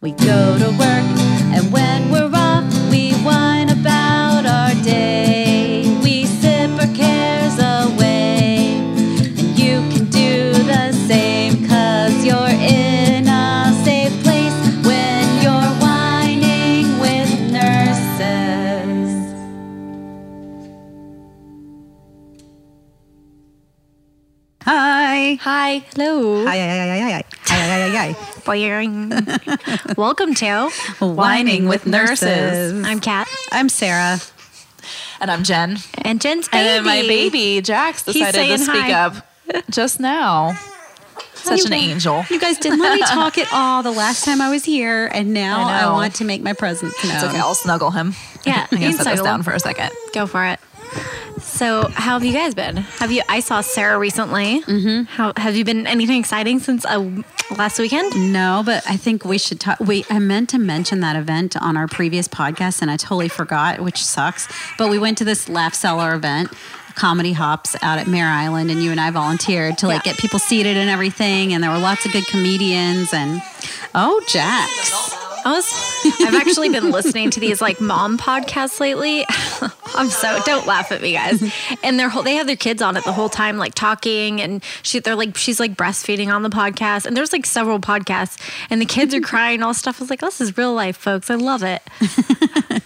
We go to work, and when we're off, we whine about our day. We sip our cares away, and you can do the same, cause you're in a safe place when you're whining with nurses. Hi. Hi. Hello. Hi, hi, hi, hi, hi, hi, hi, hi, hi. Boing. Welcome to Whining with nurses. I'm Kat. I'm Sarah. And I'm Jen. And Jen's baby. And then my baby, Jax, decided to speak hi. up just now. Such an angel. You guys didn't let me talk at all the last time I was here, and now I I, want to make my presence known. It's okay. I'll snuggle him. Yeah, I'm going to set this down him. for a second. Go for it. So, how have you guys been? Have you? I saw Sarah recently. Mm-hmm. How have you been? Anything exciting since uh, last weekend? No, but I think we should talk. We I meant to mention that event on our previous podcast, and I totally forgot, which sucks. But we went to this Laugh Cellar event, Comedy Hops, out at Mare Island, and you and I volunteered to like Yeah. get people seated and everything. And there were lots of good comedians. And oh, Jax, I was. I've actually been listening to these like mom podcasts lately. I'm so don't laugh at me, guys. And they're whole, they have their kids on it the whole time, like talking, and she they're like she's like breastfeeding on the podcast, and there's like several podcasts, and the kids are crying all stuff. I was like, this is real life, folks. I love it.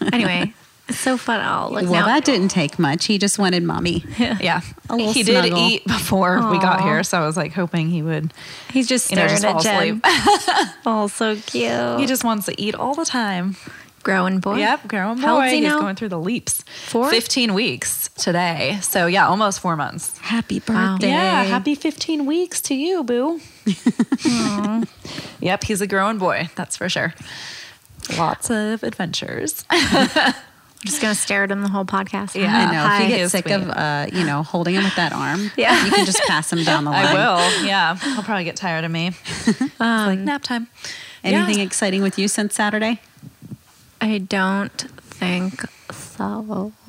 anyway, it's so fun. Oh, look well, now. that didn't take much. He just wanted mommy. Yeah. little He did eat before we got here, so I was like hoping he would, He's just you know, staring just fall at Jen. asleep. Oh, so cute. he just wants to eat all the time. growing boy. Yep, growing boy. How old's he He's now? going through the leaps. Four? 15 weeks today. So, yeah, almost four months. Happy Wow. birthday! Yeah, happy 15 weeks to you, boo. yep, he's a growing boy, that's for sure. Lots of adventures. I'm just gonna stare at him the whole podcast. Yeah. I know. Hi. if you He get sick of, uh, you know, holding him with that arm, Yeah. you can just pass him down the line. I will. Yeah, he'll probably get tired of me. it's like nap time. Anything Yeah. exciting with you since Saturday? I don't think so.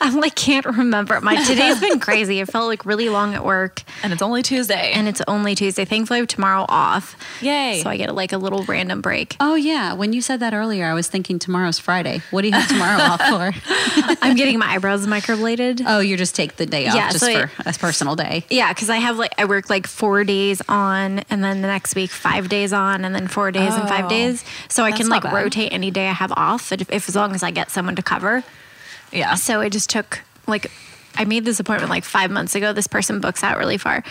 I like can't remember. My today's been crazy. It felt like really long at work, And it's only Tuesday. and it's only Tuesday. Thankfully, I have tomorrow off, Yay. so I get like a little random break. Oh yeah, when you said that earlier, I was thinking tomorrow's Friday. What do you have tomorrow off for? I'm getting my eyebrows microbladed. Oh, you just take the day off Yeah, just so for a personal day. Yeah, because I have like I work like four days on, and then the next week five days on, and then four days and five oh, days. So I can like bad. rotate any day I have off, if, if as long as I get someone to cover. Yeah. So it just took like I made this appointment like five months ago. This person books out really far,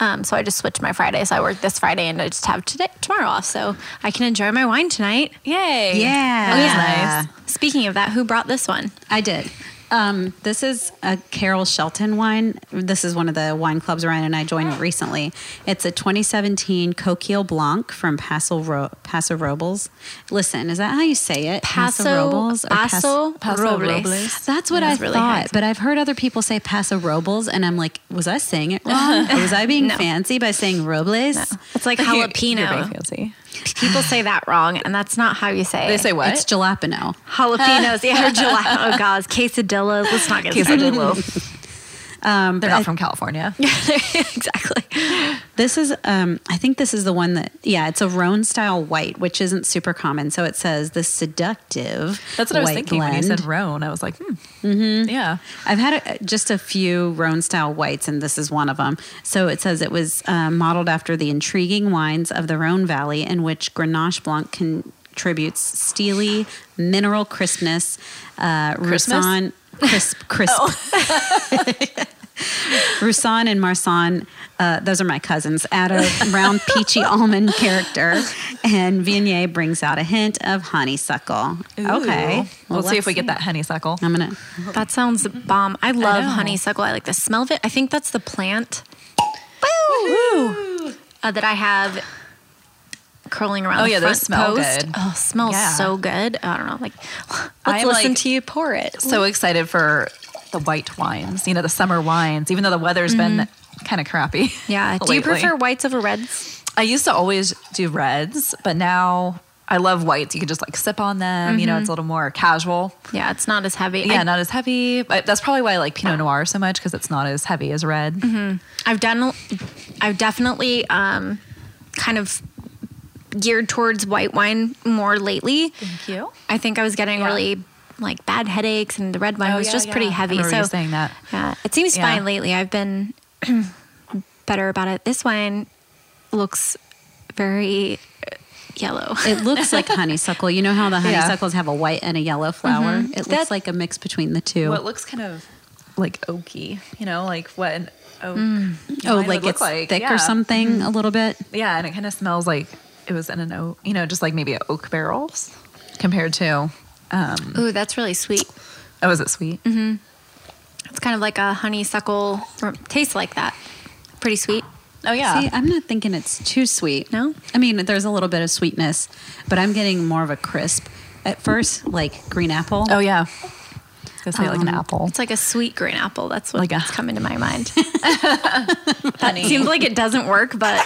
um, so I just switched my Friday. So I work this Friday, and I just have today tomorrow off, so I can enjoy my wine tonight. Yay. Yeah. That was nice. Speaking of that, who brought this one? I did. Um, this is a Carol Shelton wine. This is one of the wine clubs Ryan and I joined recently. It's a 2017 Coquille Blanc from Paso, Ro- Paso Robles. Listen, is that how you say it? Paso Robles or Paso, Paso Robles. Robles. That's what I really thought, nice. but I've heard other people say Paso Robles, and I'm like, was I saying it wrong? was I being No. fancy by saying Robles? It's like You're jalapeno. fancy. People say that wrong, and that's not how you say They it. say what? It's jalapeno. Jalapenos, yeah, or gelato. Oh, God, quesadillas. Let's not get started. Um, They're not from California. Yeah, exactly. This is, um, I think this is the one that, yeah, it's a Rhone style white, which isn't super common. So it says the seductive. That's what I was thinking when you blend. said Rhone. I was like, hmm. Mm-hmm. Yeah. I've had a, just a few Rhone style whites, and this is one of them. So it says it was um, modeled after the intriguing wines of the Rhone Valley, in which Grenache Blanc contributes steely mineral crispness, uh? Roussanne, crisp, crisp. Roussanne and Marsanne, uh, those are my cousins, add a round peachy almond character, and Viognier brings out a hint of honeysuckle. Okay. Ooh. We'll, see if we let's get that honeysuckle. I'm gonna. That sounds bomb. I love know. honeysuckle. I like the smell of it. I think that's the plant Woo! Uh, that I have curling around. Oh, the yeah, those front smell post. good. Oh, smells Yeah. so good. I don't know. Like, let's listen like, to you pour it. So excited for the white wines, you know, the summer wines, even though the weather's been mm-hmm. kind of crappy. yeah. Do you prefer whites over reds? I used to always do reds, but now I love whites. You can just like sip on them. You know, it's a mm-hmm. little more casual. Yeah, it's not as heavy. Yeah, I, not as heavy. But that's probably why I like Pinot Noir so much because it's not as heavy as red. Mm-hmm. I've done. I've definitely um, kind of geared towards white wine more lately. Thank you. I think I was getting Yeah. really like bad headaches, and the red wine Oh, was yeah, just pretty yeah. I heavy. remember so you saying that. yeah, it seems Yeah. fine lately. I've been better about it. This wine looks very uh, yellow. It looks like honeysuckle. You know how the Yeah. honeysuckles have a white and a yellow mm-hmm. flower? It looks That- like a mix between the two. Well, it looks kind of like oaky, you know, like what an oak. Mm. oh, like it's like. thick yeah. or something mm-hmm. a little bit. Yeah, and it kind of smells like it was in an oak, you know, just like maybe oak barrels compared to. Um, Ooh, that's really sweet. oh, is it sweet? It's kind of like a honeysuckle. or Tastes like that. Pretty sweet. Oh yeah. See, I'm not thinking it's too sweet. No? I mean, there's a little bit of sweetness, but I'm getting more of a crisp at first, like green apple. oh yeah. I was gonna say like an Um, apple. It's like a sweet green apple. That's Like what's a- coming to my mind. Honey. Seems like it doesn't work, but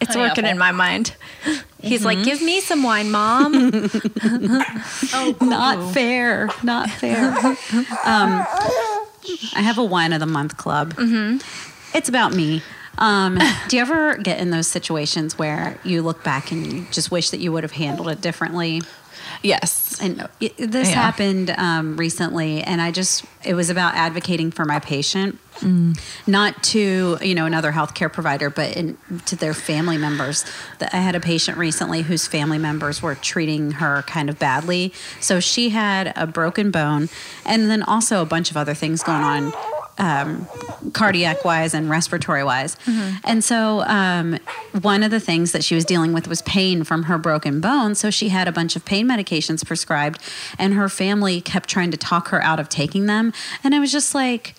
it's working in my mind. He's like, "Give me some wine, mom." Oh, Not fair. Not fair. um, I have a wine of the month club. Mm-hmm. It's about me. Um, do you ever get in those situations where you look back and you just wish that you would have handled it differently? yes. And this Yeah. happened um, recently, and I just it was about advocating for my patient, not to you know another healthcare provider, but in, to their family members. I had a patient recently whose family members were treating her kind of badly, so she had a broken bone, and then also a bunch of other things going on. Um, cardiac wise and respiratory wise. And so, um, one of the things that she was dealing with was pain from her broken bone. So, she had a bunch of pain medications prescribed, and her family kept trying to talk her out of taking them. And I was just like,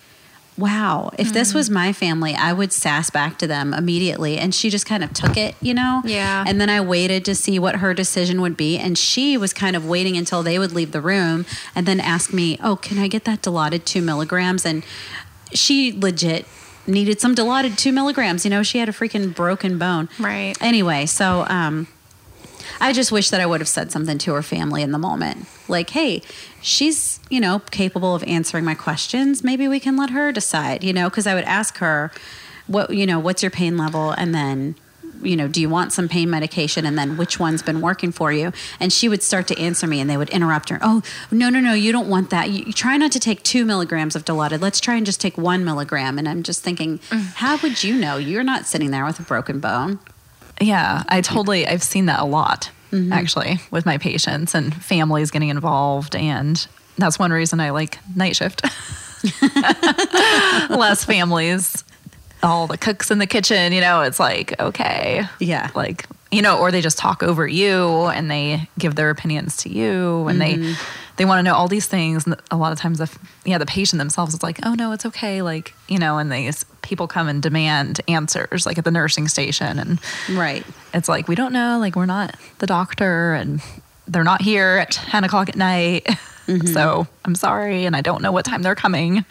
wow, if this was my family, I would sass back to them immediately. And she just kind of took it, you know? Yeah. And then I waited to see what her decision would be. And she was kind of waiting until they would leave the room and then ask me, oh, can I get that Dilaudid two milligrams? And she legit needed some Dilaudid two milligrams. You know, she had a freaking broken bone. Right. Anyway, so um, I just wish that I would have said something to her family in the moment. Like, hey, she's, you know, capable of answering my questions. Maybe we can let her decide, you know, because I would ask her, what, you know, what's your pain level? And then, you know, do you want some pain medication? And then which one's been working for you? And she would start to answer me and they would interrupt her. Oh, no, no, no, you don't want that. You, you try not to take two milligrams of Dilaudid. Let's try and just take one milligram. And I'm just thinking, mm. how would you know? You're not sitting there with a broken bone. Yeah, I totally I've seen that a lot Mm-hmm. actually with my patients and families getting involved and that's one reason I like night shift. Less families, all the cooks in the kitchen, you know, it's like, okay. Yeah. Like, you know, or they just talk over you and they give their opinions to you and Mm-hmm. they they want to know all these things and a lot of times the yeah, the patient themselves is like, "Oh no, it's okay." Like, you know, and these people come and demand answers like at the nursing station and Right. it's like we don't know like we're not the doctor and they're not here at 10 o'clock at night mm-hmm. so i'm sorry and i don't know what time they're coming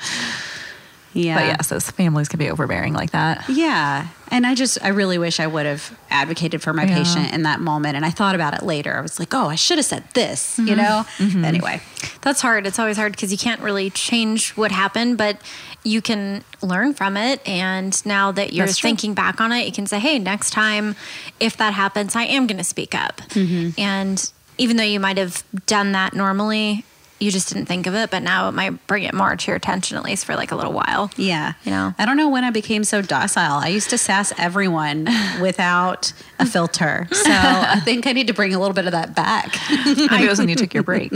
Yeah. but yes those families can be overbearing like that Yeah. And I just, I really wish I would have advocated for my Yeah. patient in that moment. And I thought about it later. I was like, oh, I should have said this, you know? Anyway. That's hard. It's always hard because you can't really change what happened, but you can learn from it. And now that you're That's true. thinking back on it, you can say, hey, next time, if that happens, I am going to speak up. Mm-hmm. And even though you might have done that normally, you just didn't think of it, but now it might bring it more to your attention, at least for like a little while. Yeah. You know? I don't know when I became so docile. I used to sass everyone without a filter. So I think I need to bring a little bit of that back. maybe it was when you took your break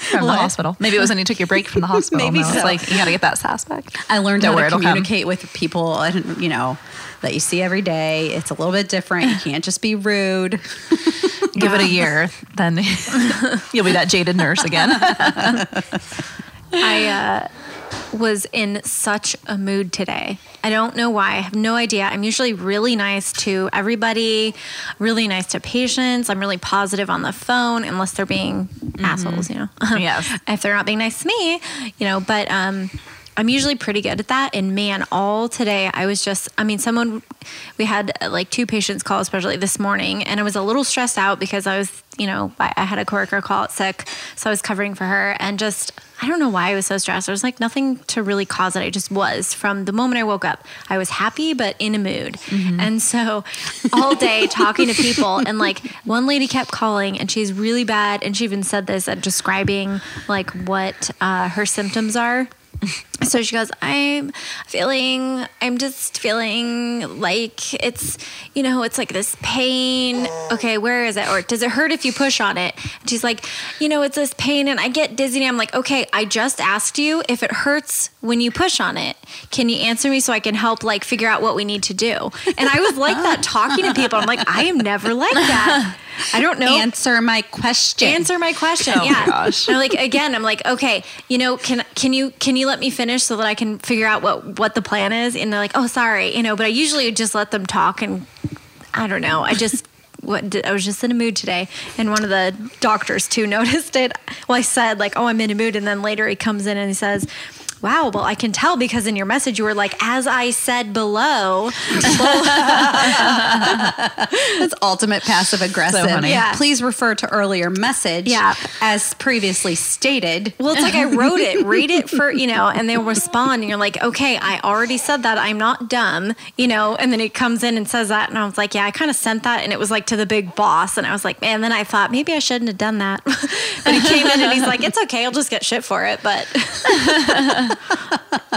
from the hospital maybe it was when you took your break from the hospital Maybe No, it's so. like you gotta get that sass back I learned Don't how worry, to it'll come. communicate with people, and you know, that you see every day. It's a little bit different. You can't just be rude. give it a year then you'll be that jaded nurse again I uh, was in such a mood today. I don't know why. I have no idea. I'm usually really nice to everybody, really nice to patients. I'm really positive on the phone, unless they're being assholes, you know. Yes. if they're not being nice to me, you know. But um, I'm usually pretty good at that. And man, all today I was just, I mean, someone, we had uh, like two patients call, especially this morning, and I was a little stressed out because I was, you know, I, I had a coworker call out sick. So I was covering for her and just, I don't know why I was so stressed. There was like nothing to really cause it. I just was from the moment I woke up. I was happy, but in a mood. And so all day talking to people, and like one lady kept calling, and she's really bad. And she even said this at describing like what uh, her symptoms are. So she goes, I'm feeling, I'm just feeling like it's, you know, it's like this pain. Okay, where is it? Or does it hurt if you push on it? And she's like, you know, it's this pain and I get dizzy. I'm like, okay, I just asked you if it hurts when you push on it. Can you answer me so I can help like figure out what we need to do? And I was like that talking to people. I'm like, I am never like that. I don't know Answer my question. answer my question. Oh my yeah. gosh. And like again, I'm like, okay, you know, can can you can you let me finish so that I can figure out what what the plan is? And they're like, oh, sorry, you know. But I usually just let them talk, and I don't know. I just. What did, I was just in a mood today, and one of the doctors too noticed it. Well, I said like, "Oh, I'm in a mood," and then later he comes in and he says, "Wow, well, I can tell because in your message you were like, as I said below." That's ultimate passive aggressive. So funny. Yeah. Please refer to earlier message. Yeah. As previously stated. Well, it's like I wrote it. Read it for, you know, and they'll respond. And you're like, okay, I already said that. I'm not dumb, you know. And then he comes in and says that. And I was like, yeah, I kind of sent that. And it was like to the big boss. And I was like, man, then I thought maybe I shouldn't have done that. but he came in and he's like, it's okay. I'll just get shit for it. But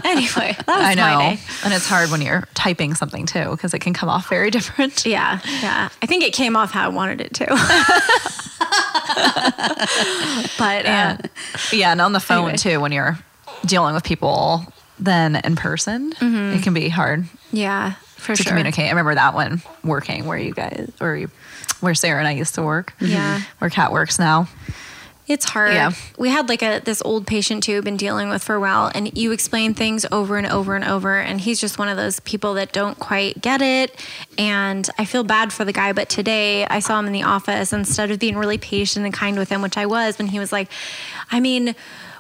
anyway, that was I know. And it's hard when you're typing something too, because it can come off very different. Yeah. Yeah. I think it came off how I wanted it to. but uh, Yeah. yeah, and on the phone Anyway. too, when you're dealing with people then in person, it can be hard yeah, for to sure. communicate. I remember that one working where you guys, or you, where Sarah and I used to work. Yeah. Where Kat works now. It's hard. Yeah. We had like a this old patient too been dealing with for a while and you explain things over and over and over and he's just one of those people that don't quite get it and I feel bad for the guy but today I saw him in the office instead of being really patient and kind with him which I was when he was like I mean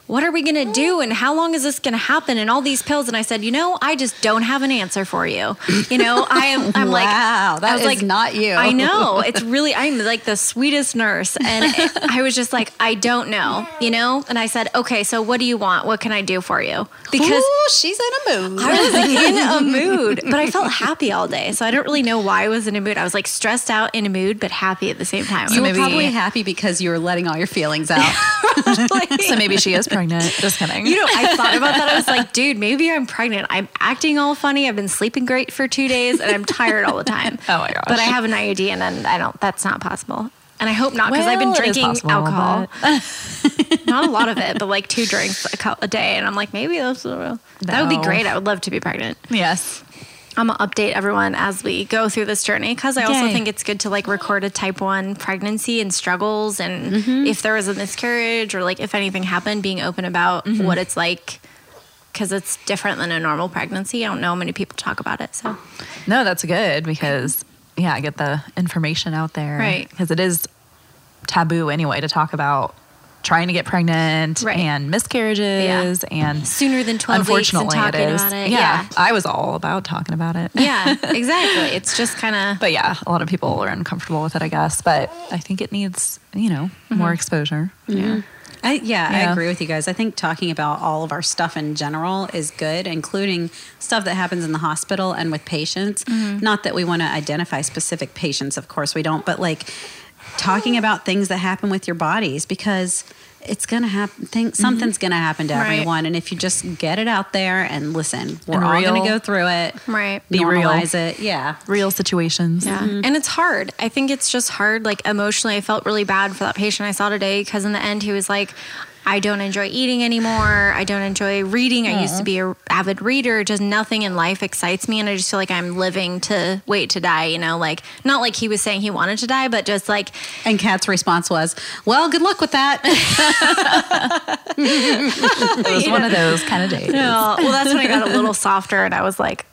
what are we going to do and how long is this going to happen and all these pills? And I said you know I just don't have an answer for you. You know I am I'm like Wow, that is like not you. I know. It's really I'm like the sweetest nurse. And it- I was just like I don't know you know? And I said okay so what do you want? What can I do for you? Because Ooh, she's in a mood. I was in a mood but I felt happy all day. So I don't really know why I was in a mood. I was like stressed out in a mood but happy at the same time. You were maybe- probably happy because you were letting all your feelings out. So maybe she is pregnant. Just kidding. You know, I thought about that. I was like, dude, maybe I'm pregnant. I'm acting all funny. I've been sleeping great for two days and I'm tired all the time. Oh my gosh. But I have an IUD and then I don't, that's not possible. And I hope not because I've been Well, it is drinking possible, alcohol. not a lot of it, but like two drinks a day. And I'm like, maybe that's, that would be great. I would love to be pregnant. yes. I'm gonna update everyone as we go through this journey because I also Yay. think it's good to like record a type one pregnancy and struggles and Mm-hmm. if there was a miscarriage or like if anything happened, being open about Mm-hmm. what it's like because it's different than a normal pregnancy. I don't know how many people talk about it, so No, that's good because yeah, I get the information out there. Right. Because it is taboo anyway to talk about trying to get pregnant Right. and miscarriages and sooner than twelve weeks and unfortunately talking it is. about it. Yeah, Yeah, I was all about talking about it. yeah, exactly. It's just kind of But yeah, a lot of people are uncomfortable with it, I guess. But I think it needs, you know, mm-hmm. more exposure. Mm-hmm. I, yeah, Yeah. I agree with you guys. I think talking about all of our stuff in general is good, including stuff that happens in the hospital and with patients. Mm-hmm. Not that we want to identify specific patients, of course we don't, but like talking about things that happen with your bodies because it's gonna happen. Think mm-hmm. something's gonna happen to Right. everyone, and if you just get it out there and listen, we're And all gonna go through it. right. Be real. normalize it. Yeah. Real situations. Yeah. Mm-hmm. And it's hard. I think it's just hard. Like emotionally, I felt really bad for that patient I saw today because in the end, he was like, I don't enjoy eating anymore. I don't enjoy reading. I used to hmm. be a avid reader. Just nothing in life excites me. And I just feel like I'm living to wait to die, you know, like not like he was saying he wanted to die, but just like, And Kat's response was, "Well, good luck with that." It was one of those kind of days. no. Well, that's when I got a little softer and I was like,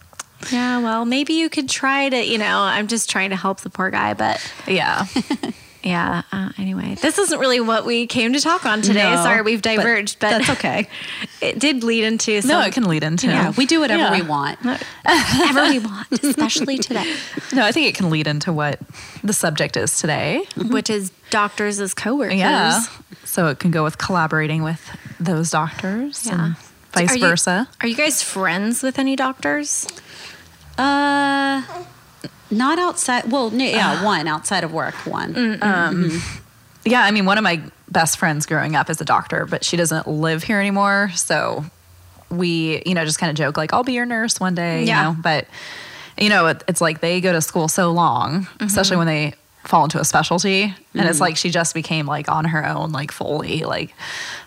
yeah, well, maybe you could try to, you know, I'm just trying to help the poor guy, but Yeah. yeah. Uh, anyway, this isn't really what we came to talk on today. No, Sorry, we've diverged, but, that's okay. it did lead into some, No, it can lead into. Yeah, we do whatever Yeah. we want. whatever we want, especially today, No, I think it can lead into what the subject is today. which is doctors as coworkers. Yeah. So it can go with collaborating with those doctors Yeah. and vice Are you- versa. Are you guys friends with any doctors? Uh, not outside. Well, yeah, ah. one outside of work. One. Mm, mm-hmm. um, yeah, I mean, one of my best friends growing up is a doctor, but she doesn't live here anymore. So we, you know, just kind of joke like, "I'll be your nurse one day," Yeah. you know. But you know, it, it's like they go to school so long, mm-hmm. especially when they fall into a specialty, and it's mm-hmm. like she just became like on her own, like fully like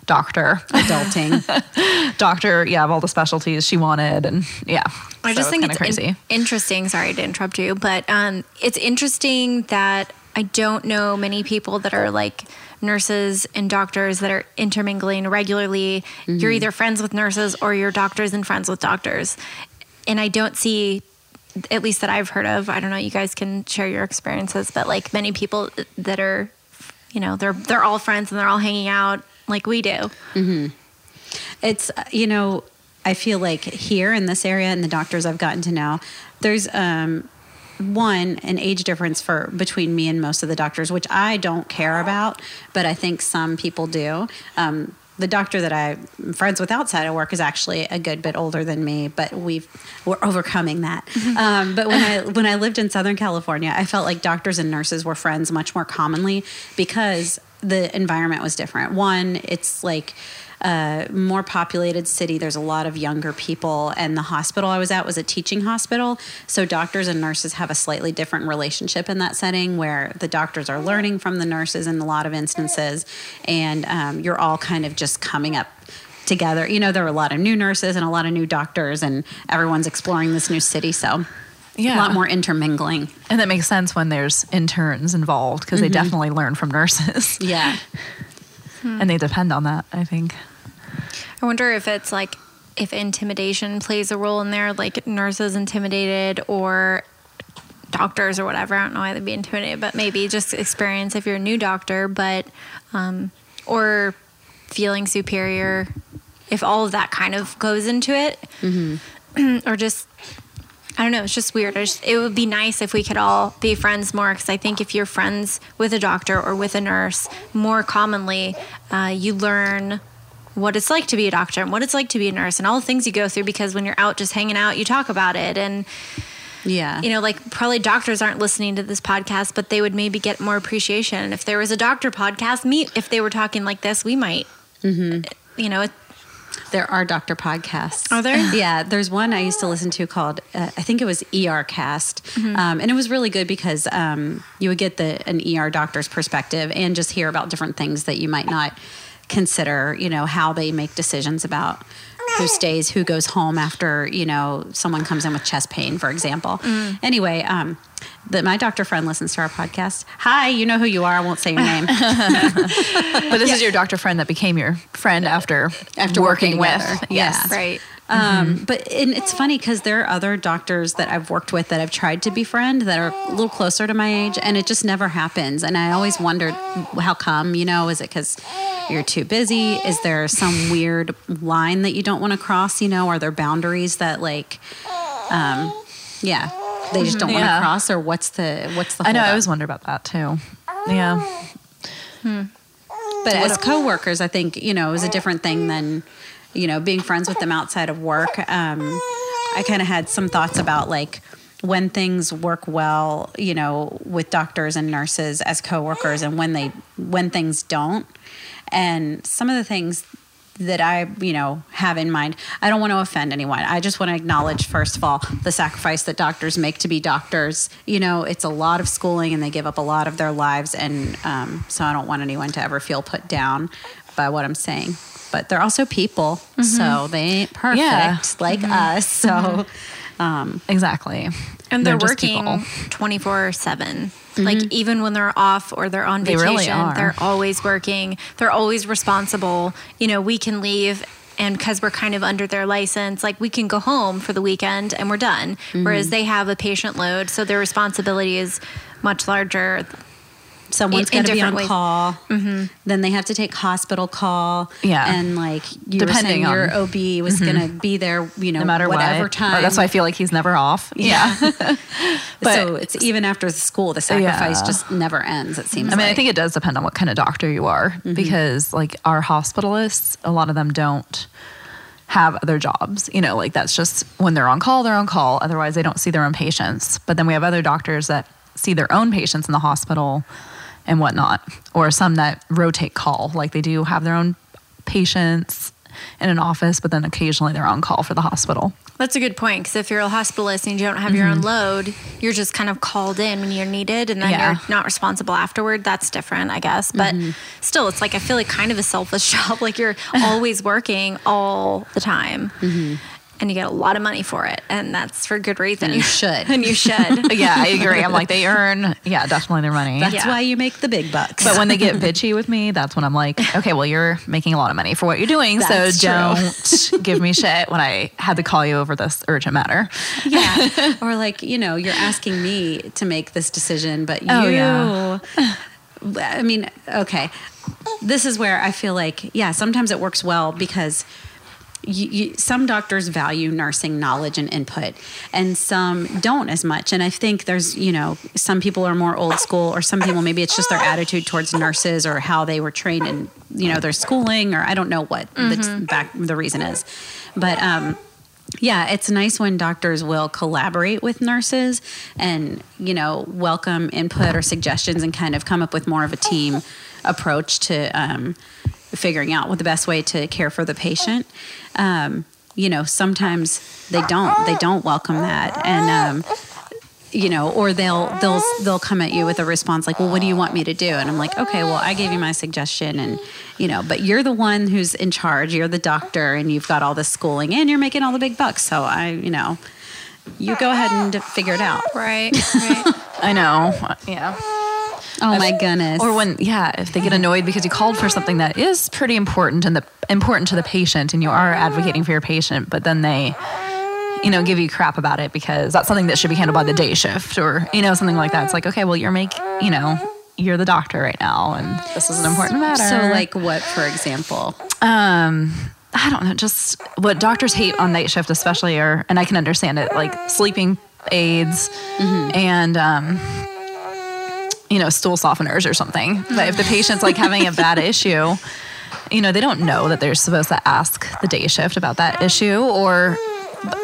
doctor, Adulting. doctor. Yeah, of all the specialties she wanted, and yeah, I So just think it's crazy. in- interesting. Sorry to interrupt you, but um, it's interesting that I don't know many people that are like nurses and doctors that are intermingling regularly. You're either friends with nurses or you're doctors and friends with doctors. And I don't see, at least that I've heard of, I don't know, you guys can share your experiences, but like many people that are, you know, they're they're all friends and they're all hanging out like we do. it's uh, you know i feel like here in this area and the doctors i've gotten to know there's um one an age difference for between me and most of the doctors which i don't care about but i think some people do um the doctor that I'm friends with outside of work is actually a good bit older than me, but we've we're overcoming that. Um, but when I when I lived in Southern California, I felt like doctors and nurses were friends much more commonly because the environment was different. One, it's like a more populated city. There's a lot of younger people, and the hospital I was at was a teaching hospital. So doctors and nurses have a slightly different relationship in that setting, where the doctors are learning from the nurses in a lot of instances, and um, you're all kind of just coming up together. You know, there were a lot of new nurses and a lot of new doctors, and everyone's exploring this new city. So. Yeah. A lot more intermingling. And that makes sense when there's interns involved because they mm-hmm. definitely learn from nurses Yeah. Hmm. and they depend on that, I think. I wonder if it's like if intimidation plays a role in there, like nurses intimidated or doctors or whatever. I don't know why they'd be intimidated, but maybe just experience if you're a new doctor, but um, or feeling superior. If all of that kind of goes into it, mm-hmm. or just I don't know. It's just weird. Just, it would be nice if we could all be friends more because I think if you're friends with a doctor or with a nurse, more commonly, uh, you learn what it's like to be a doctor and what it's like to be a nurse and all the things you go through because when you're out just hanging out, you talk about it. And, Yeah. you know, like probably doctors aren't listening to this podcast, but they would maybe get more appreciation. If there was a doctor podcast, me, if they were talking like this, we might, you know, it, There are doctor podcasts. Are there? Yeah, there's one I used to listen to called uh, I think it was ER Cast, um, and it was really good because um, you would get the an ER doctor's perspective and just hear about different things that you might not consider. You know how they make decisions about who stays, who goes home after you know someone comes in with chest pain, for example. Anyway. Um, that my doctor friend listens to our podcast. Hi, you know who you are. I won't say your name. But this is your doctor friend that became your friend after After working, working with. together. Yes. Right. Um, but and it's funny because there are other doctors that I've worked with that I've tried to befriend that are a little closer to my age, and it just never happens. And I always wondered how come. You know, is it because you're too busy? Is there some weird line that you don't want to cross? You know, are there boundaries that like, um, yeah, they just don't want to cross, or what's the what's the? I know. I always wonder about that too. Yeah. But as coworkers, I think you know it was a different thing than you know being friends with them outside of work. Um, I kind of had some thoughts about like when things work well, you know, with doctors and nurses as coworkers, and when they when things don't. And some of the things that I, you know, have in mind. I don't want to offend anyone. I just want to acknowledge, first of all, the sacrifice that doctors make to be doctors. You know, it's a lot of schooling and they give up a lot of their lives. And um, so I don't want anyone to ever feel put down by what I'm saying. But they're also people, mm-hmm. so they ain't perfect Yeah. like mm-hmm. us. So, um, Exactly. And they're, just working people. 24 7. Like, even when they're off or they're on They vacation, really are. they're always working. They're always responsible. You know, we can leave, and because we're kind of under their license, like we can go home for the weekend and we're done. Whereas they have a patient load, so their responsibility is much larger. Someone's got to be on ways. call. Then they have to take hospital call. Yeah. and like you Depending were saying, your OB was going to be there. You know, no matter whatever what. time. Or that's why I feel like he's never off. Yeah. But- so it's even after the school, the sacrifice Yeah. just never ends. It seems. I mean, I think it does depend on what kind of doctor you are Mm-hmm. because, like, our hospitalists, a lot of them don't have other jobs. You know, like that's just when they're on call, they're on call. Otherwise, they don't see their own patients. But then we have other doctors that see their own patients in the hospital and whatnot, or some that rotate call. Like they do have their own patients in an office, but then occasionally they're on call for the hospital. That's a good point because if you're a hospitalist and you don't have your own mm-hmm. load, you're just kind of called in when you're needed, and then Yeah. you're not responsible afterward. That's different, I guess. But mm-hmm. still, it's like I feel like kind of a selfish job. Like you're always working all the time, mm-hmm. And you get a lot of money for it, and that's for good reason. you should. and you should. yeah, I agree. I'm like, they earn, yeah, definitely their money. That's Yeah. why you make the big bucks. But when they get bitchy with me, that's when I'm like, okay, well, you're making a lot of money for what you're doing. That's so don't give me shit when I had to call you over this urgent matter. yeah, or like you know, you're asking me to make this decision, but Oh, you. yeah. I mean, okay, this is where I feel like yeah, sometimes it works well because. You, you, some doctors value nursing knowledge and input, and some don't as much. And I think there's, you know, some people are more old school, or some people maybe it's just their attitude towards nurses or how they were trained in, you know, their schooling, or I don't know what the back the reason is. But um, yeah, it's nice when doctors will collaborate with nurses and, you know, welcome input or suggestions and kind of come up with more of a team approach to um, figuring out what the best way to care for the patient. Um, you know, sometimes they don't they don't welcome that and um, you know, or they'll they'll they'll come at you with a response like, "Well, what do you want me to do?" And I'm like, "Okay, well, I gave you my suggestion, and you know, but you're the one who's in charge. You're the doctor, and you've got all this schooling, and you're making all the big bucks. So I, you know, you go ahead and figure it out." right. Right. I know. Yeah. Oh my goodness! Or when, yeah, if they get annoyed because you called for something that is pretty important and the important to the patient and you are advocating for your patient, but then they, you know, give you crap about it because that's something that should be handled by the day shift or, you know, something like that. It's like, okay, well, you're make, you know, you're the doctor right now and this is an important matter. so like what, for example? um i don't know just what doctors hate on night shift especially are and i can understand it like sleeping aids and um you know stool softeners or something. But if the patient's like having a bad issue you know they don't know that they're supposed to ask the day shift about that issue or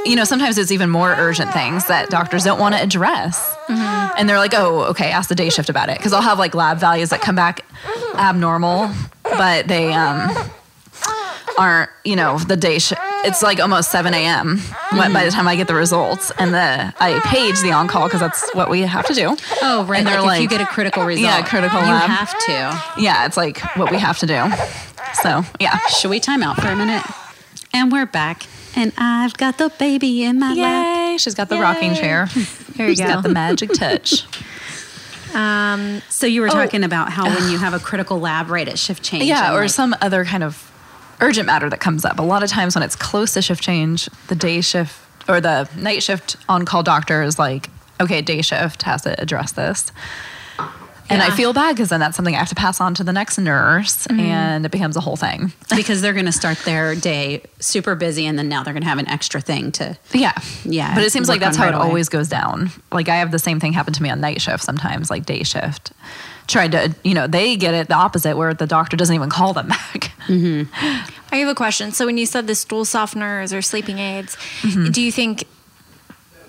you know sometimes it's even more urgent things that doctors don't want to address and they're like oh okay ask the day shift about it. Because i'll have like lab values that come back abnormal but they um aren't you know the day sh- it's like almost 7 a.m when by the time i get the results and the i page the on-call because that's what we have to do Oh, right. And they're like, if you get a critical result, Yeah, critical you lab. have to. yeah it's like what we have to do so yeah Should we time out for a minute? And we're back. And I've got the baby in my lap. yay she's got the rocking chair Here you she's go. got the magic touch Um, So you were talking about how when you have a critical lab right at shift change. yeah or like, some other kind of urgent matter that comes up. A lot of times when it's close to shift change the day shift or the night shift on-call doctor is like okay day shift has to address this. And i feel bad because then that's something i have to pass on to the next nurse Mm-hmm. and it becomes a whole thing. Because they're going to start their day super busy and then now they're going to have an extra thing to yeah. Yeah, but it seems like that's how right it away. always goes down. Like i have the same thing happen to me on night shift sometimes like day shift tried to you know they get it the opposite where the doctor doesn't even call them back mm-hmm. I have a question. So when you said the stool softeners or sleeping aids, mm-hmm. do you think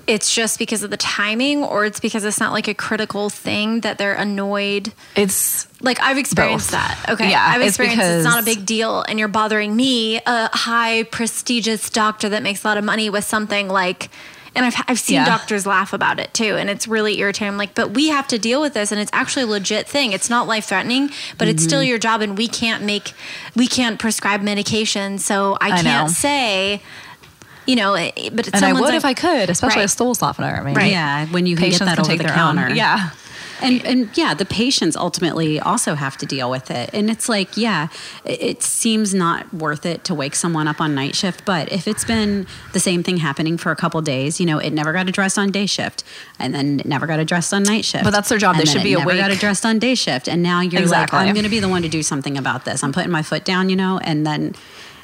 it's just because of the timing or it's because it's not like a critical thing that they're annoyed? it's Like I've experienced Both. that. Okay. Yeah, I've it's experienced it's not a big deal and you're bothering me, a high prestigious doctor that makes a lot of money with something like and I've, I've seen Yeah. doctors laugh about it too, and it's really irritating. I'm like, but we have to deal with this, and it's actually a legit thing. It's not life threatening, but it's Mm-hmm. still your job, and we can't make, we can't prescribe medication, so I, I can't know. say, you know. it- But it's and i would like- if i could especially Right. a stool softener i mean Yeah, when you can get that can over take the counter. own yeah and and yeah the patients ultimately also have to deal with it and it's like yeah it, seems not worth it to wake someone up on night shift but if it's been the same thing happening for a couple days you know it never got addressed on day shift and then it never got addressed on night shift But that's their job. They should it be never got awake. addressed on day shift and now you're Exactly. like i'm going to be the one to do something about this i'm putting my foot down you know and then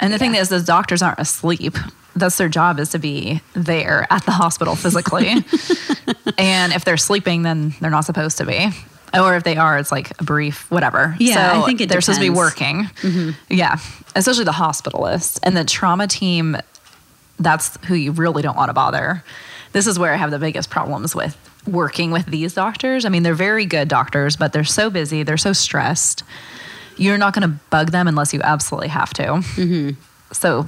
And the thing is, those doctors aren't asleep. That's their job is to be there at the hospital physically. and if they're sleeping, then they're not supposed to be. Or if they are, it's like a brief, whatever. Yeah, so I think it they're supposed to be depends. working. Mm-hmm. Yeah, especially the hospitalists and the trauma team. That's who you really don't want to bother. This is where I have the biggest problems with working with these doctors. I mean, they're very good doctors, but they're so busy, they're so stressed. You're not going to bug them unless you absolutely have to. Mm-hmm. So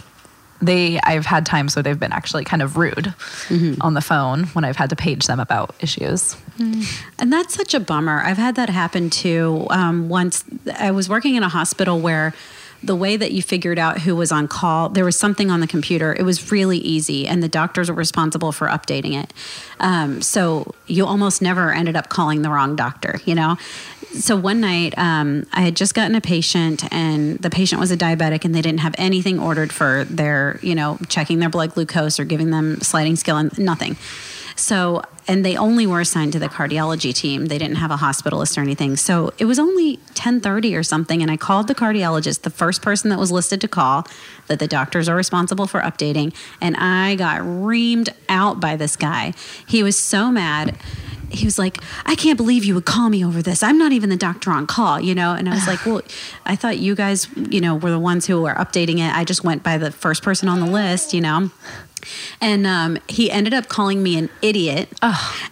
they, I've had times where they've been actually kind of rude Mm-hmm. on the phone when I've had to page them about issues. And that's such a bummer. I've had that happen too. Um, once I was working in a hospital where the way that you figured out who was on call, there was something on the computer. It was really easy, and the doctors were responsible for updating it. Um, so you almost never ended up calling the wrong doctor, you know? So one night, um, I had just gotten a patient, and the patient was a diabetic, and they didn't have anything ordered for their, you know, checking their blood glucose or giving them sliding scale and nothing. So, and they only were assigned to the cardiology team. They didn't have a hospitalist or anything. So it was only 1030 or something. And I called the cardiologist, the first person that was listed to call, that the doctors are responsible for updating. And I got reamed out by this guy. He was so mad. He was like, I can't believe you would call me over this. I'm not even the doctor on call, you know? And I was like, well, I thought you guys, you know, were the ones who were updating it. I just went by the first person on the list, you know? And um, he ended up calling me an idiot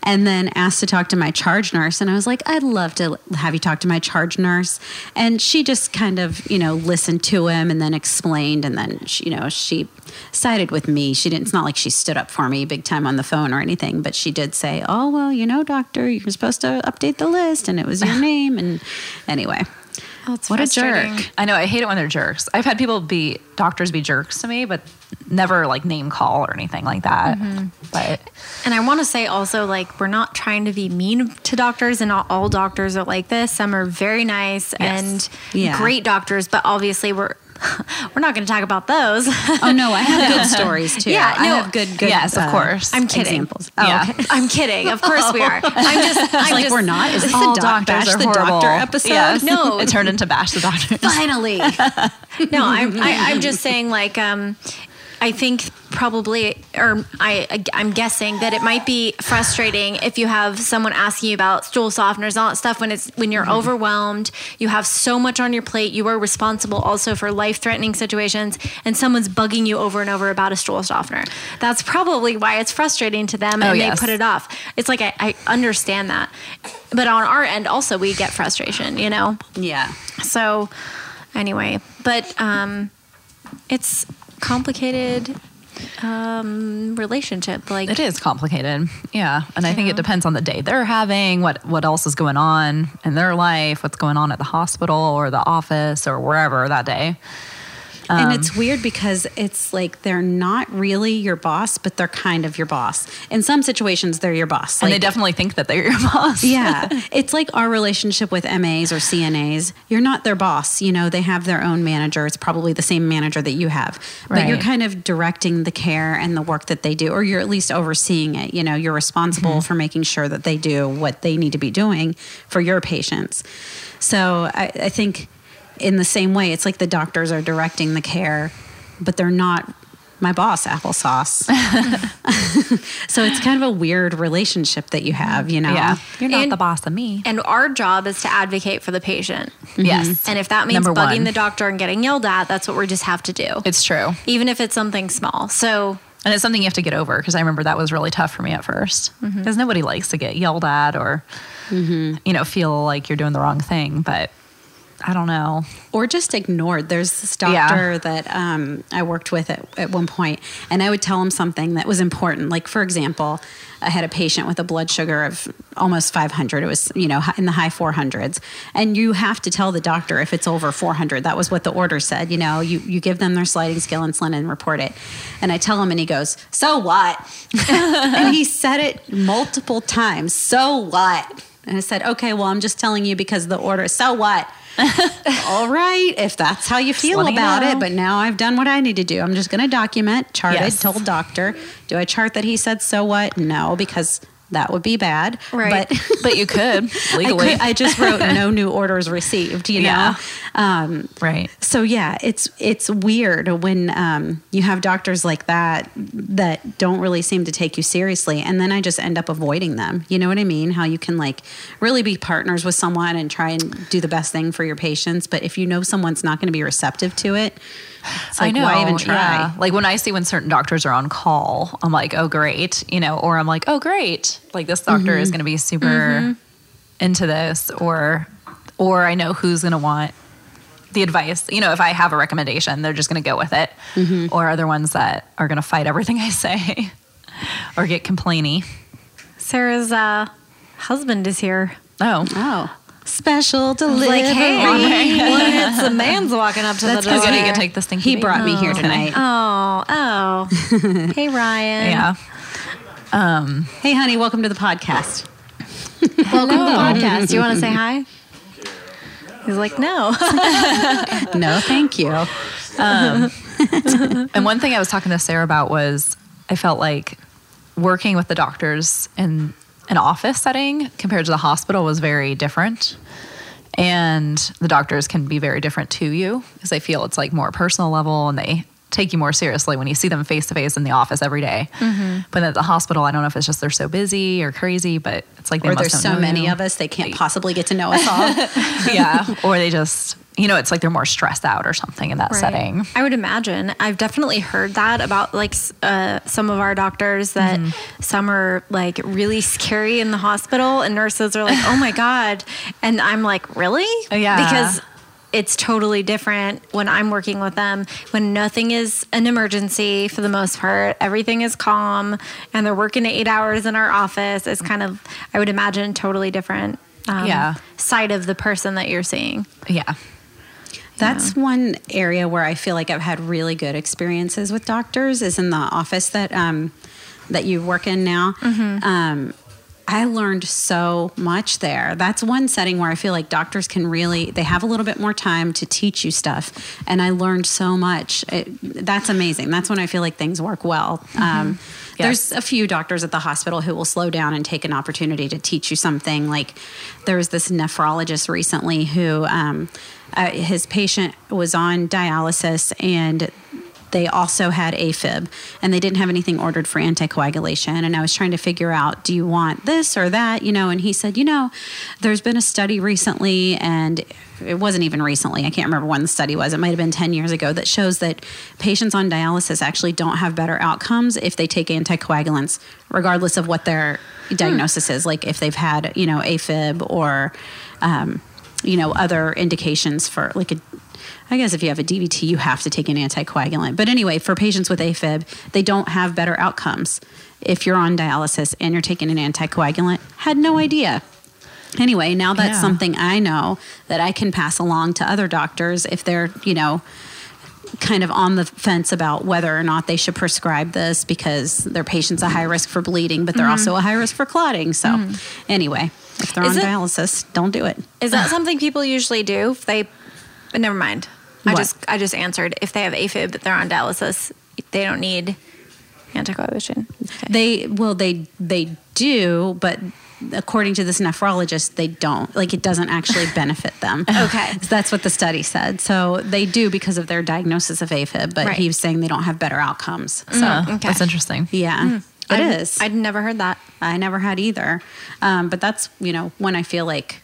and then asked to talk to my charge nurse. And I was like, I'd love to have you talk to my charge nurse. And she just kind of, you know, listened to him and then explained. And then, she, you know, she sided with me. She didn't, it's not like she stood up for me big time on the phone or anything, but she did say, Oh, well, you know, doctor, you're supposed to update the list. And it was your name. And anyway, That's what a jerk. I know I hate it when they're jerks. I've had people be doctors be jerks to me, but never like name call or anything like that. Mm-hmm. But And I want to say also, like, we're not trying to be mean to doctors, and not all doctors are like this. Some are very nice and Yeah. great doctors, but obviously we're we're not going to talk about those. Oh, no, I have good stories too. Yeah, I no. have good, good Yes, of course. I'm kidding. examples. Oh, Yeah. okay. I'm kidding. Of course we are. I'm just. I'm like just, we're not. Is this all a doc doctors bash are the horrible. doctor episode? Yes. No. it turned into bash the doctors. Finally. No, I'm. I, I'm just saying. Like, um, I think probably, or I, I'm guessing that it might be frustrating if you have someone asking you about stool softeners, all that stuff. When it's when you're overwhelmed, you have so much on your plate. You are responsible also for life-threatening situations, and someone's bugging you over and over about a stool softener. That's probably why it's frustrating to them, and Oh, they put it off. It's like I, I understand that, but on our end also we get frustration. You know. yeah. So, anyway, but um, it's complicated um, relationship. Like, It is complicated. Yeah. And I think it depends on the day they're having, what what else is going on in their life, what's going on at the hospital or the office or wherever that day. And it's weird because it's like they're not really your boss, but they're kind of your boss. In some situations, they're your boss. and they definitely think that they're your boss. yeah, it's like our relationship with MAs or CNAs. You're not their boss. You know, they have their own manager. It's probably the same manager that you have, but you're kind of directing the care and the work that they do, or you're at least overseeing it. You know, you're responsible Mm-hmm. for making sure that they do what they need to be doing for your patients. So I, I think in the same way, it's like the doctors are directing the care, but they're not my boss, applesauce. so it's kind of a weird relationship that you have, you know? Yeah. You're not And- the boss of me. and our job is to advocate for the patient. Mm-hmm. Yes. And if that means Number bugging one. the doctor and getting yelled at, that's what we just have to do, It's true. even if it's something small. So, And it's something you have to get over because I remember that was really tough for me at first mm-hmm. because nobody likes to get yelled at or, mm-hmm. you know, feel like you're doing the wrong thing. But I don't know. or just ignored. There's this Yeah. doctor that um, I worked with at, at one point, and I would tell him something that was important. Like, for example, I had a patient with a blood sugar of almost 500. It was, you know, in the high 400s. And you have to tell the doctor if it's over 400. That was what the order said. You know, you, you give them their sliding scale insulin and report it. And I tell him, and he goes, So what? and he said it multiple times. So what? And I said, okay, well, I'm just telling you because the order. So what? All right, if that's how you feel letting you about know. it. But now I've done what I need to do. I'm just going to document, charted, Yes. told doctor. Do I chart that he said so what? No, because that would be bad. Right. But But you could I, legally. could, I just wrote no new orders received. You know. Yeah. Um, right. so yeah, it's it's weird when um, you have doctors like that that don't really seem to take you seriously, and then I just end up avoiding them. You know what I mean? How you can like really be partners with someone and try and do the best thing for your patients, but if you know someone's not going to be receptive to it, it's like I know. why even try? yeah. Like when I see when certain doctors are on call, I'm like, oh great, you know, or I'm like, oh great, like this doctor Mm-hmm. is going to be super into this, or or I know who's going to want the advice. You know, if I have a recommendation, they're just going to go with it, Mm-hmm. or other ones that are going to fight everything I say, or get complainy. Sarah's uh, husband is here. Oh, Oh, special delivery. like, hey, when it's the man's walking up to That's the because door. good. You take this thing. he to brought me here tonight. Oh, oh. hey, Ryan. Yeah. Um, Hey, honey, welcome to the podcast. Welcome to the podcast. Do you want to say hi? He's like, no. No, thank you. And one thing I was talking to Sarah about was I felt like working with the doctors in an office setting compared to the hospital was very different. And the doctors can be very different to you because they feel it's like more personal level and they take you more seriously when you see them face to face in the office every day. But at the hospital, I don't know if it's just they're so busy or crazy, but it's like they Or there's so many you. of us, they can't possibly get to know us all. yeah. Or they just, you know, it's like they're more stressed out or something in that Right. setting. I would imagine. I've definitely heard that about like uh, some of our doctors that some are like really scary in the hospital, and nurses are like, "Oh my god," and I'm like, "Really?" Yeah. Because it's totally different when I'm working with them. When nothing is an emergency for the most part, everything is calm, and they're working eight hours in our office. It's kind of, I would imagine, totally different. Um, Yeah. Side of the person that you're seeing. Yeah. That's one area where I feel like I've had really good experiences with doctors is in the office that um, that you work in now. Um, I learned so much there. That's one setting where I feel like doctors can really they have a little bit more time to teach you stuff, and I learned so much. It, that's amazing. That's when I feel like things work well. Um, There's a few doctors at the hospital who will slow down and take an opportunity to teach you something. Like there was this nephrologist recently who um, uh, his patient was on dialysis and they also had AFib and they didn't have anything ordered for anticoagulation. And I was trying to figure out, do you want this or that? You know, and he said, you know, there's been a study recently and it wasn't even recently. I can't remember when the study was. It might have been 10 years ago that shows that patients on dialysis actually don't have better outcomes if they take anticoagulants, regardless of what their diagnosis is. Like if they've had, you know, AFib or, um, you know, other indications for like a, I guess if you have a DVT, you have to take an anticoagulant. But anyway, for patients with AFib, they don't have better outcomes if you're on dialysis and you're taking an anticoagulant. Had no idea. Anyway, now that's Yeah. something I know that I can pass along to other doctors if they're, you know, kind of on the fence about whether or not they should prescribe this because their patient's a high risk for bleeding, but they're mm-hmm. also a high risk for clotting. So, mm. anyway, if they're Is on it- dialysis, don't do it. Is that something people usually do? If they, but never mind. I just I just answered. If they have AFib, but they're on dialysis, they don't need anticoagulation. Okay. They well, they they do, but according to this nephrologist, they don't. Like it doesn't actually benefit them. Okay. So that's what the study said. So they do because of their diagnosis of AFib, but Right. he was saying they don't have better outcomes. So Uh, okay. That's interesting. yeah, it I'd- is. I'd never heard that. I never had either. Um, but that's, you know, when I feel like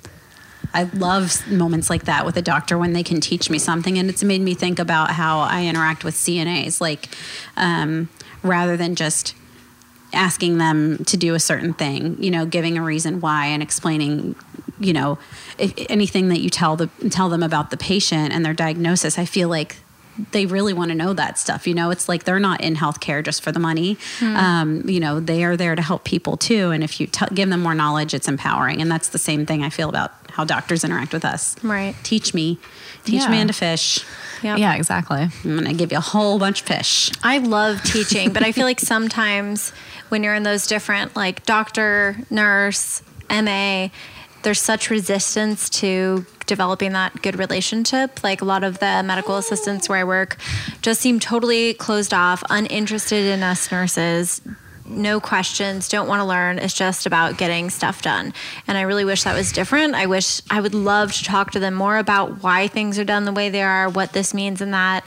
I love moments like that with a doctor when they can teach me something. And it's made me think about how I interact with CNAs, like um, rather than just asking them to do a certain thing, you know, giving a reason why and explaining, you know, if, anything that you tell the tell them about the patient and their diagnosis. I feel like they really want to know that stuff. You know, it's like they're not in healthcare just for the money. Um, you know, they are there to help people too. And if you t- give them more knowledge, it's empowering. And that's the same thing I feel about how doctors interact with us. Right. Teach me, teach Yeah. me how to fish. Yep. Yeah, exactly. I'm going to give you a whole bunch of fish. I love teaching, but I feel like sometimes when you're in those different like doctor, nurse, MA, there's such resistance to developing that good relationship. Like a lot of the medical assistants where I work just seem totally closed off, uninterested in us nurses. No questions, don't want to learn. It's just about getting stuff done. And I really wish that was different. I wish I would love to talk to them more about why things are done the way they are, what this means and that.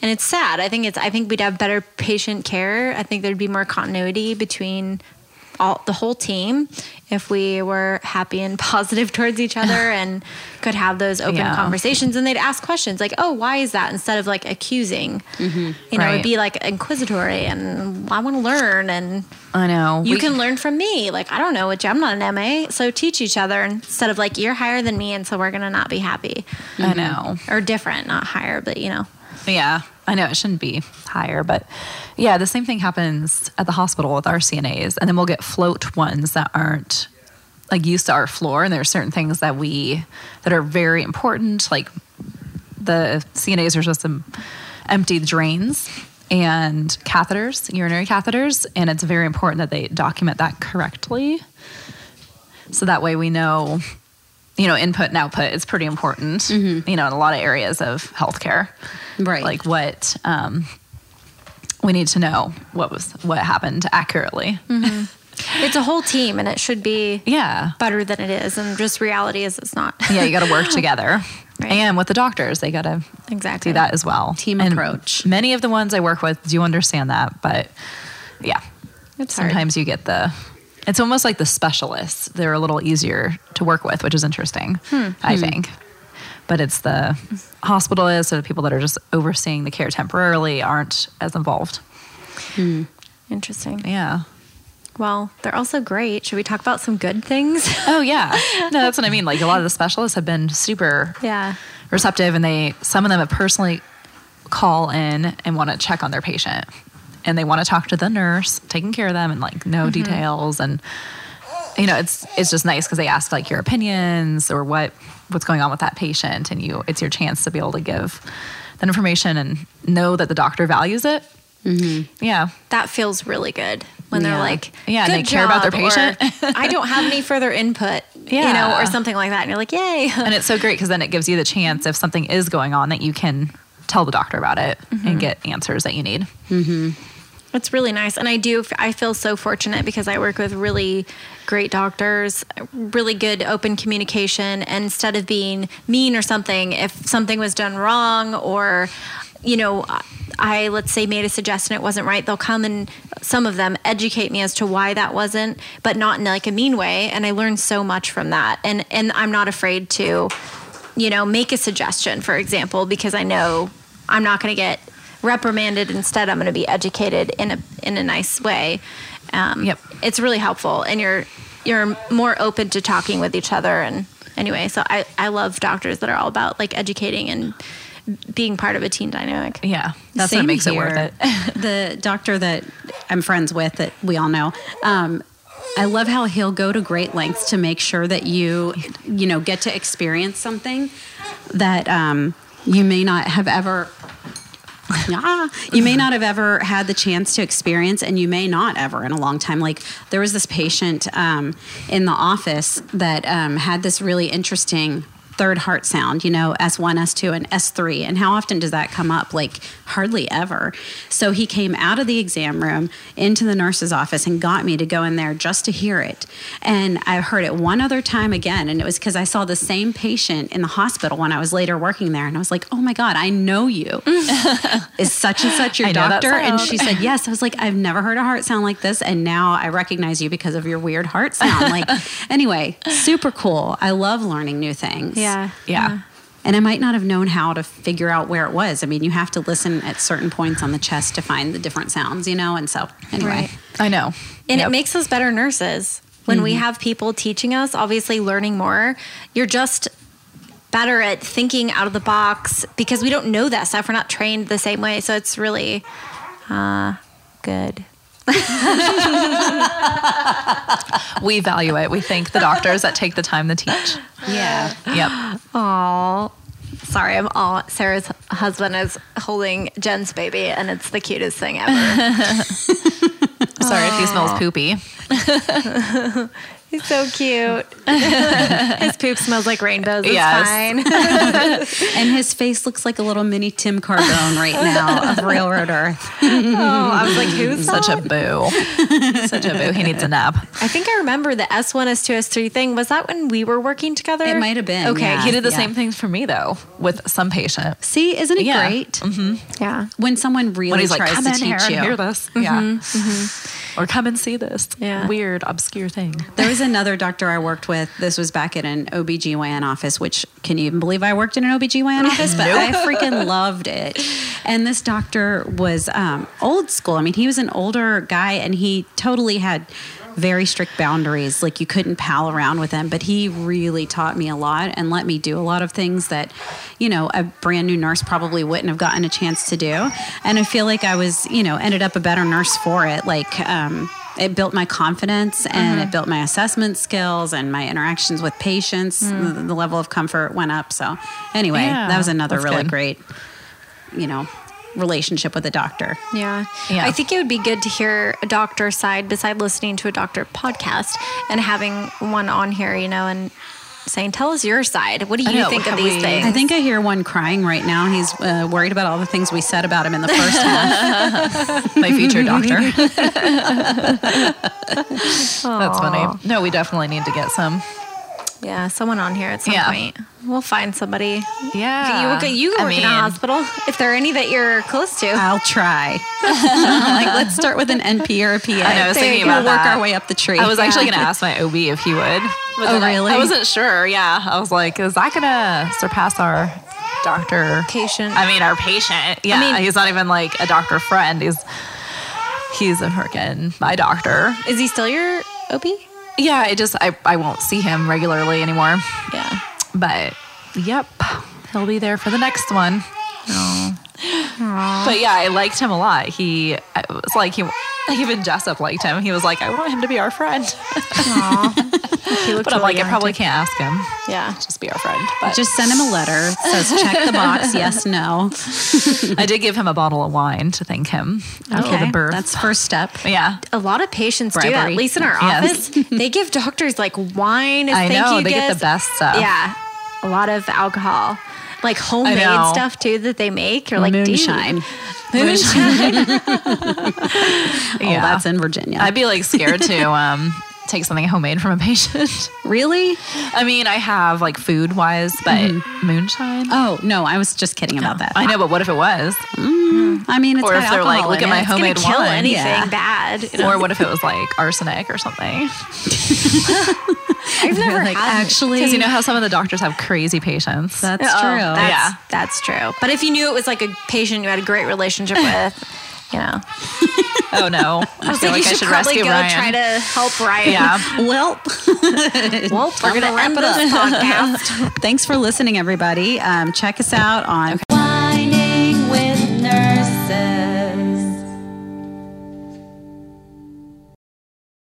And it's sad. I think it's I think we'd have better patient care. I think there'd be more continuity between all the whole team if we were happy and positive towards each other and could have those open Yeah. conversations and they'd ask questions like oh why is that instead of like accusing mm-hmm. you know Right. it'd be like inquisitory and i want to learn and I know. you We- can learn from me like i don't know which i'm not an ma so teach each other instead of like you're higher than me and so we're gonna not be happy I know. or different not higher but you know Yeah, I know it shouldn't be higher, but yeah, the same thing happens at the hospital with our CNAs, and then we'll get float ones that aren't like used to our floor, and there are certain things that we that are very important, like the CNAs are supposed to empty drains and catheters, urinary catheters, and it's very important that they document that correctly, so that way we know. You know, input and output is pretty important. You know, in a lot of areas of healthcare Right. like what um, we need to know what was what happened accurately. it's a whole team and it should be Yeah, better than it is and just reality is it's not yeah, you got to work together. Right. And with the doctors, they got to exactly do that as well. Team And approach. Many of the ones I work with do understand that, but yeah, It's hard. sometimes you get the. It's almost like the specialists. They're a little easier to work with, which is interesting, I hmm. think. But it's the hospitalists or the people that are just overseeing the care temporarily aren't as involved. Hmm. interesting Yeah. well they're also great should we talk about some good things Oh yeah, no, that's what I mean. Like a lot of the specialists have been super yeah receptive, and they some of them have personally call in and want to check on their patient, and they want to talk to the nurse taking care of them and like know mm-hmm. details and you know it's it's just nice because they ask like your opinions or what what's going on with that patient, and you it's your chance to be able to give that information and know that the doctor values it. Mm-hmm. Yeah, that feels really good when Yeah. they're like, Yeah, and "Good they care about their patient. I don't have any further input, you know, or something like that. And you're like, yay. and it's so great because then it gives you the chance if something is going on that you can tell the doctor about it and mm-hmm. get answers that you need. Mm-hmm. It's really nice. And I do, I feel so fortunate because I work with really great doctors, really good open communication. And instead of being mean or something, if something was done wrong or, you know, I, let's say, made a suggestion it wasn't right, they'll come and some of them educate me as to why that wasn't, but not in like a mean way. And I learned so much from that. And, and I'm not afraid to, you know, make a suggestion, for example, because I know I'm not going to get reprimanded. Instead, I'm going to be educated in a in a nice way. Um, Yep. it's really helpful, and you're you're more open to talking with each other. And anyway, so I I love doctors that are all about like educating and being part of a team dynamic. Yeah, that's Same what makes it worth it. the doctor that I'm friends with, that we all know, um, I love how he'll go to great lengths to make sure that you, you know, get to experience something that um, you may not have ever. Yeah, you may not have ever had the chance to experience, and you may not ever in a long time. Like there was this patient um, in the office that um, had this really interesting third heart sound, you know, S1, S2, and S3. And how often does that come up? Like hardly ever. So he came out of the exam room into the nurse's office and got me to go in there just to hear it. And I heard it one other time again. And it was because I saw the same patient in the hospital when I was later working there. And I was like, oh my God, I know you. Is such and such your doctor? And she said, yes. I was like, I've never heard a heart sound like this. And now I recognize you because of your weird heart sound. Like, anyway, super cool. I love learning new things. Yeah, yeah. yeah, And I might not have known how to figure out where it was. I mean, you have to listen at certain points on the chest to find the different sounds, you know? And so, anyway. Right. I know. and Yep. it makes us better nurses when we have people teaching us. Obviously, learning more. You're just better at thinking out of the box because we don't know that stuff. We're not trained the same way, so it's really uh, good. we value it. We thank the doctors that take the time to teach. Yeah. Yep. Oh, sorry, I'm all. Sarah's husband is holding Jen's baby, and it's the cutest thing ever. Sorry if he smells poopy. He's so cute. His poop smells like rainbows. It's Yes. fine. and his face looks like a little mini Tim Carbone right now of Railroad Earth. Oh, I was like, who's Such a boo. Such a boo. He needs a nap. I think I remember the S1, S2, S3 thing. Was that when we were working together? It might have been, Okay. yeah. He did the Yeah. same things for me though with some patient. See, isn't it Yeah. great mm-hmm. Yeah. when someone really When he's like, come to in teach here and you? hear this. Mm-hmm. Yeah. Mm-hmm. Or come and see this Yeah. weird, obscure thing. There was another doctor I worked with. This was back at an OBGYN office, which can you even believe I worked in an OBGYN office? But I freaking loved it. And this doctor was um, old school. I mean, he was an older guy and he totally had very strict boundaries. Like you couldn't pal around with him, but he really taught me a lot and let me do a lot of things that, you know, a brand new nurse probably wouldn't have gotten a chance to do. And I feel like I was, you know, ended up a better nurse for it. Like, um, it built my confidence and it uh-huh. built my assessment skills and my interactions with patients. Hmm. The, the level of comfort went up. So, anyway, Yeah, that was another really good. great, you know, relationship with a doctor. Yeah. Yeah. I think it would be good to hear a doctor side beside listening to a doctor podcast and having one on here, you know, and saying, tell us your side. What do you know, think of these we- things? I think I hear one crying right now. He's uh, worried about all the things we said about him in the first half. My future doctor. That's funny. No, we definitely need to get some. Yeah, someone on here at some Yeah. point. We'll find somebody. Yeah. you work, you I work in a hospital. If there are any that you're close to. I'll try. like, let's start with an NP or a PA. I know, I was There thinking about We'll work that. our way up the tree. I was actually going to ask my OB if he would. But Oh, oh then I- really? I, wasn't sure. Yeah. I was like, is that going to surpass our doctor Patient. I mean, our patient. Yeah. mean- he's not even like a doctor friend. He's he's a freaking my doctor. Is he still your OB? Yeah. I just I I won't see him regularly anymore. Yeah. But yep, he'll be there for the next one. Oh. But yeah, I liked him a lot. He it was like he even Jessup liked him. He was like, I want him to be our friend. He looked But I'm like, I probably can't ask him. Yeah. Just be our friend. But Just send him a letter. It says check the box. Yes, no. I did give him a bottle of wine to thank him after Okay, the birth. that's first step. yeah. A lot of patients do that. At least in our Yes. office, they give doctors like wine as I thank know you they get the best stuff. Yeah, a lot of alcohol, like homemade stuff too that they make. You're like dude. Moonshine. moonshine. Oh, Yeah. that's in Virginia. I'd be like scared to um take something homemade from a patient. really? I mean, I have like food wise, but mm-hmm. moonshine. Oh no, I was just kidding about that. I know, but what if it was? Mm-hmm. I mean, it's Or if they're like, look at my it. It's homemade kill wine. anything yeah. bad. you know? Or what if it was like arsenic or something? I've never like, actually, Because you know how some of the doctors have crazy patients. that's Oh, true. That's, Yeah. that's true. But if you knew it was like a patient you had a great relationship with, you know, oh no, I feel like you I should probably rescue go Ryan. try to help Ryan. yeah. Well, Well, we're I'm gonna gonna wrap it up. podcast. Thanks for listening, everybody. Um, check us out on